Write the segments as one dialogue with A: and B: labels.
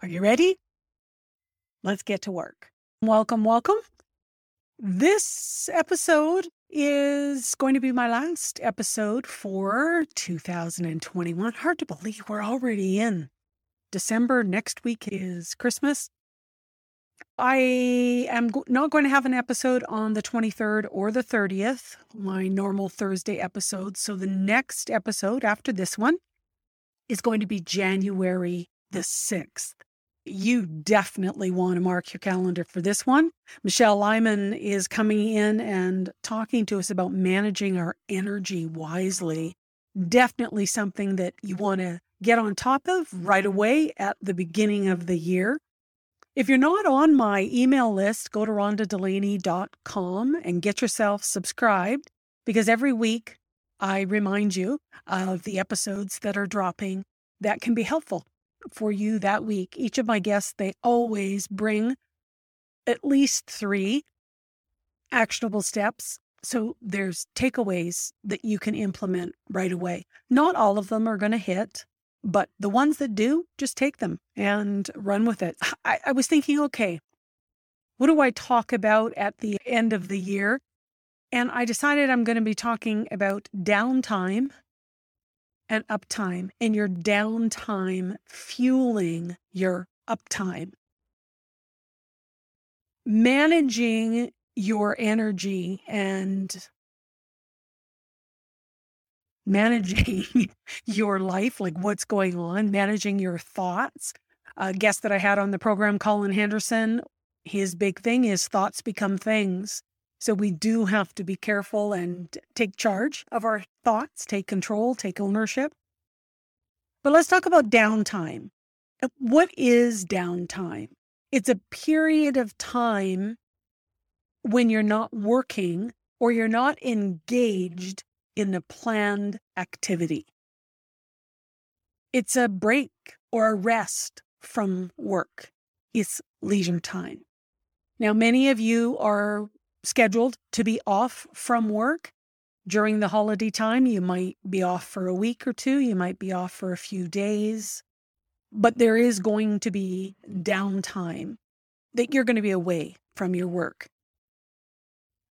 A: Are you ready? Let's get to work. Welcome, welcome. This episode is going to be my last episode for 2021. Hard to believe we're already in December. Next week is Christmas. I am not going to have an episode on the 23rd or the 30th, my normal Thursday episode. So the next episode after this one is going to be January the 6th you definitely want to mark your calendar for this one. Michelle Lyman is coming in and talking to us about managing our energy wisely. Definitely something that you want to get on top of right away at the beginning of the year. If you're not on my email list, go to rhondadelaney.com and get yourself subscribed because every week I remind you of the episodes that are dropping that can be helpful for you that week. Each of my guests, they always bring at least three actionable steps. So there's takeaways that you can implement right away. Not all of them are going to hit, but the ones that do, just take them and run with it. I, I was thinking, okay, what do I talk about at the end of the year? And I decided I'm going to be talking about downtime and uptime and your downtime fueling your uptime. Managing your energy and managing your life, like what's going on, managing your thoughts. A guest that I had on the program, Colin Henderson, his big thing is thoughts become things. So we do have to be careful and take charge of our thoughts, take control, take ownership. But let's talk about downtime. Uh, what is downtime? It's a period of time when you're not working or you're not engaged in a planned activity. It's a break or a rest from work. It's leisure time. Now, many of you are scheduled to be off from work during the holiday time. You might be off for a week or two, you might be off for a few days, but there is going to be downtime that you're going to be away from your work.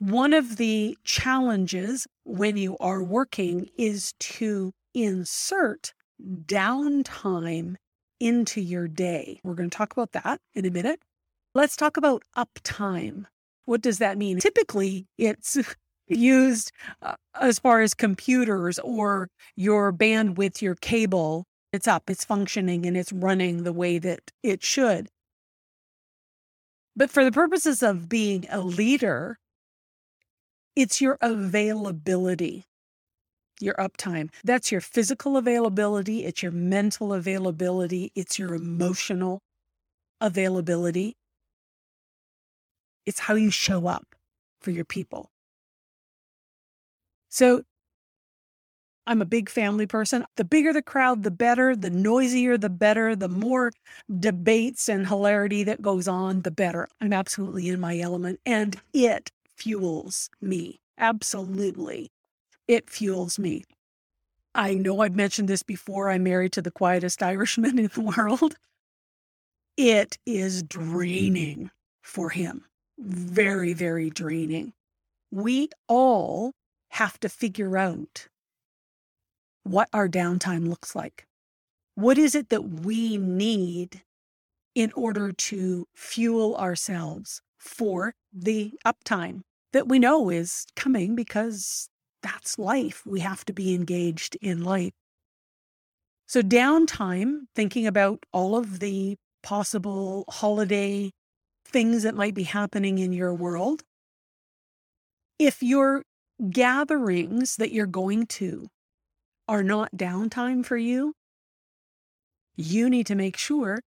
A: One of the challenges when you are working is to insert downtime into your day. We're going to talk about that in a minute. Let's talk about uptime. What does that mean? Typically, it's used uh, as far as computers or your bandwidth, your cable. It's up, it's functioning, and it's running the way that it should. But for the purposes of being a leader, it's your availability, your uptime. That's your physical availability, it's your mental availability, it's your emotional availability. It's how you show up for your people. So I'm a big family person. The bigger the crowd, the better. The noisier, the better. The more debates and hilarity that goes on, the better. I'm absolutely in my element and it fuels me. Absolutely. It fuels me. I know I've mentioned this before. I'm married to the quietest Irishman in the world. It is draining for him very, very draining. We all have to figure out what our downtime looks like. What is it that we need in order to fuel ourselves for the uptime that we know is coming because that's life. We have to be engaged in life. So, downtime, thinking about all of the possible holiday things that might be happening in your world. If your gatherings that you're going to are not downtime for you, you need to make sure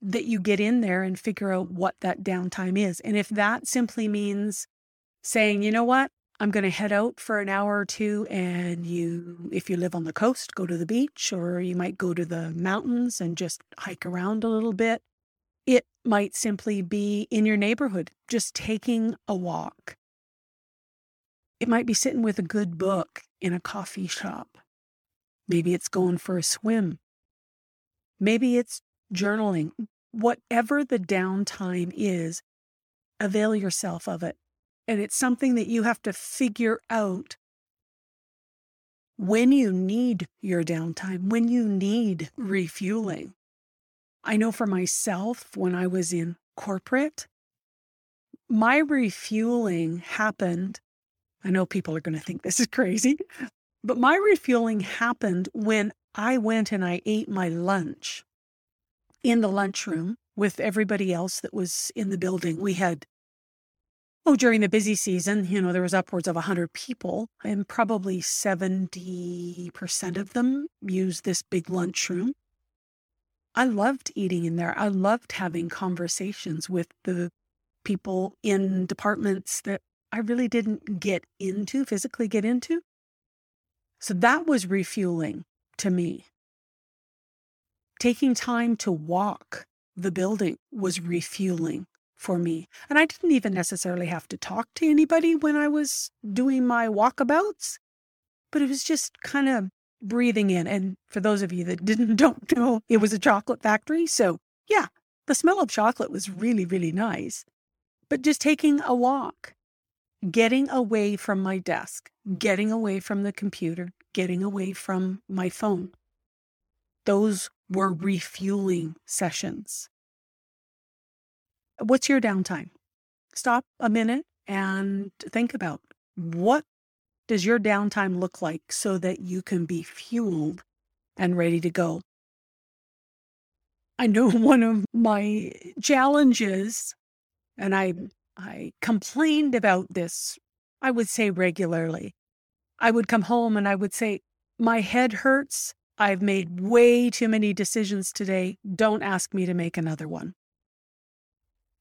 A: that you get in there and figure out what that downtime is. And if that simply means saying, you know what, I'm going to head out for an hour or two, and you, if you live on the coast, go to the beach, or you might go to the mountains and just hike around a little bit. It might simply be in your neighborhood, just taking a walk. It might be sitting with a good book in a coffee shop. Maybe it's going for a swim. Maybe it's journaling. Whatever the downtime is, avail yourself of it. And it's something that you have to figure out when you need your downtime, when you need refueling. I know for myself, when I was in corporate, my refueling happened. I know people are going to think this is crazy, but my refueling happened when I went and I ate my lunch in the lunchroom with everybody else that was in the building. We had, oh, during the busy season, you know, there was upwards of 100 people, and probably 70% of them used this big lunchroom. I loved eating in there. I loved having conversations with the people in departments that I really didn't get into, physically get into. So that was refueling to me. Taking time to walk the building was refueling for me. And I didn't even necessarily have to talk to anybody when I was doing my walkabouts, but it was just kind of breathing in. And for those of you that didn't don't know, it was a chocolate factory. So yeah, the smell of chocolate was really, really nice. But just taking a walk, getting away from my desk, getting away from the computer, getting away from my phone. Those were refueling sessions. What's your downtime? Stop a minute and think about what does your downtime look like so that you can be fueled and ready to go? I know one of my challenges, and I I complained about this, I would say regularly. I would come home and I would say, My head hurts. I've made way too many decisions today. Don't ask me to make another one.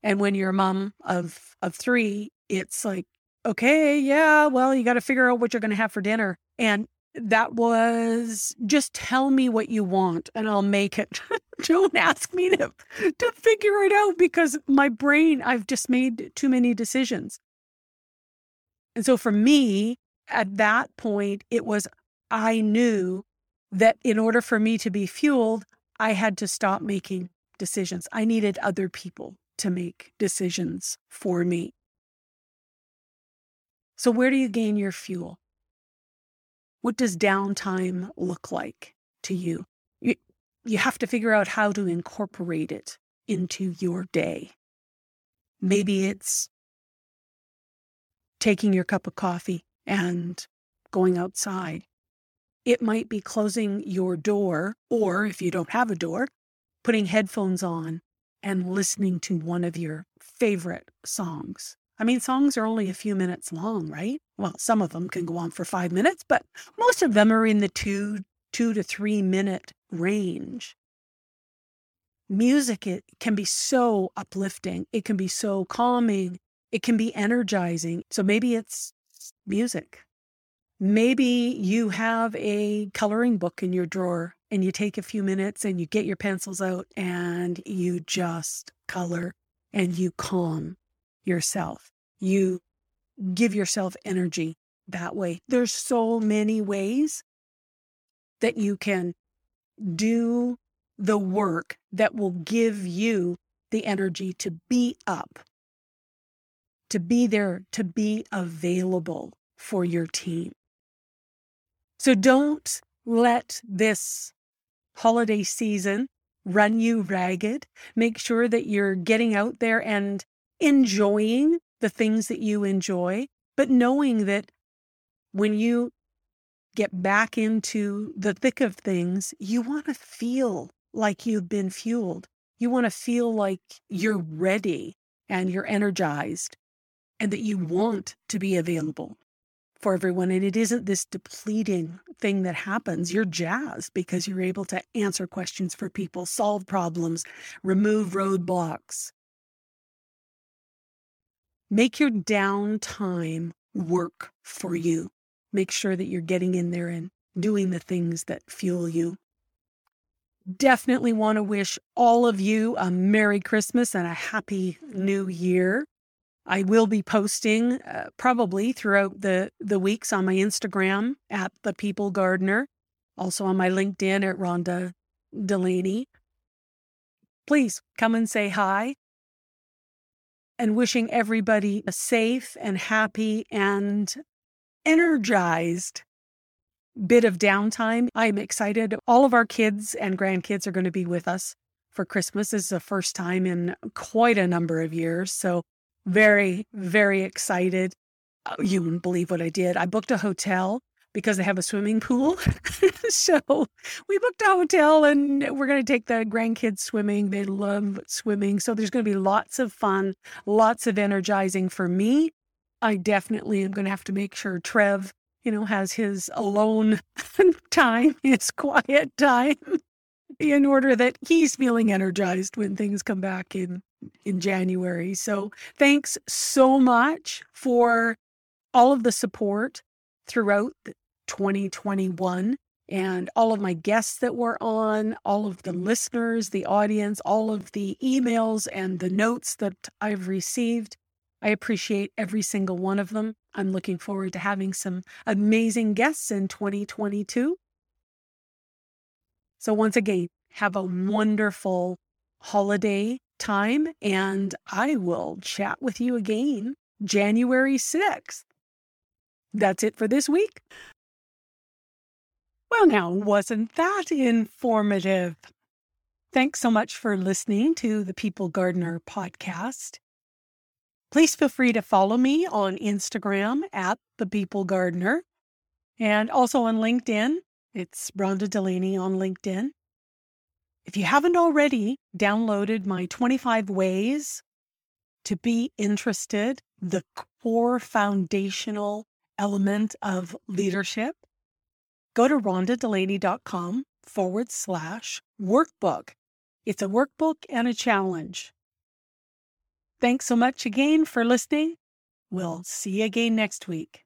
A: And when you're a mom of of three, it's like, okay, yeah, well, you got to figure out what you're going to have for dinner. And that was just tell me what you want and I'll make it. Don't ask me to, to figure it out because my brain, I've just made too many decisions. And so for me, at that point, it was I knew that in order for me to be fueled, I had to stop making decisions. I needed other people to make decisions for me. So, where do you gain your fuel? What does downtime look like to you? you? You have to figure out how to incorporate it into your day. Maybe it's taking your cup of coffee and going outside. It might be closing your door, or if you don't have a door, putting headphones on and listening to one of your favorite songs. I mean, songs are only a few minutes long, right? Well, some of them can go on for five minutes, but most of them are in the two, two to three minute range. Music it can be so uplifting. It can be so calming. It can be energizing. So maybe it's music. Maybe you have a coloring book in your drawer and you take a few minutes and you get your pencils out and you just color and you calm yourself. You give yourself energy that way. There's so many ways that you can do the work that will give you the energy to be up, to be there, to be available for your team. So don't let this holiday season run you ragged. Make sure that you're getting out there and enjoying the things that you enjoy, but knowing that when you get back into the thick of things, you want to feel like you've been fueled. You want to feel like you're ready and you're energized and that you want to be available for everyone. And it isn't this depleting thing that happens. You're jazzed because you're able to answer questions for people, solve problems, remove roadblocks. Make your downtime work for you. Make sure that you're getting in there and doing the things that fuel you. Definitely want to wish all of you a Merry Christmas and a Happy New Year. I will be posting uh, probably throughout the, the weeks on my Instagram at the People Gardener, also on my LinkedIn at Rhonda Delaney. Please come and say hi. And wishing everybody a safe and happy and energized bit of downtime. I'm excited. All of our kids and grandkids are going to be with us for Christmas. This is the first time in quite a number of years. So very, very excited. Uh, you wouldn't believe what I did. I booked a hotel because they have a swimming pool. so we booked a hotel and we're going to take the grandkids swimming. They love swimming. So there's going to be lots of fun, lots of energizing for me. I definitely am going to have to make sure Trev, you know, has his alone time, his quiet time in order that he's feeling energized when things come back in in January. So thanks so much for all of the support throughout 2021 and all of my guests that were on, all of the listeners, the audience, all of the emails and the notes that I've received. I appreciate every single one of them. I'm looking forward to having some amazing guests in 2022. So, once again, have a wonderful holiday time, and I will chat with you again January 6th. That's it for this week. Well, now, wasn't that informative? Thanks so much for listening to the People Gardener podcast. Please feel free to follow me on Instagram at the People Gardener and also on LinkedIn. It's Rhonda Delaney on LinkedIn. If you haven't already downloaded my 25 ways to be interested, the core foundational element of leadership, go to rhondadelaney.com forward slash workbook. It's a workbook and a challenge. Thanks so much again for listening. We'll see you again next week.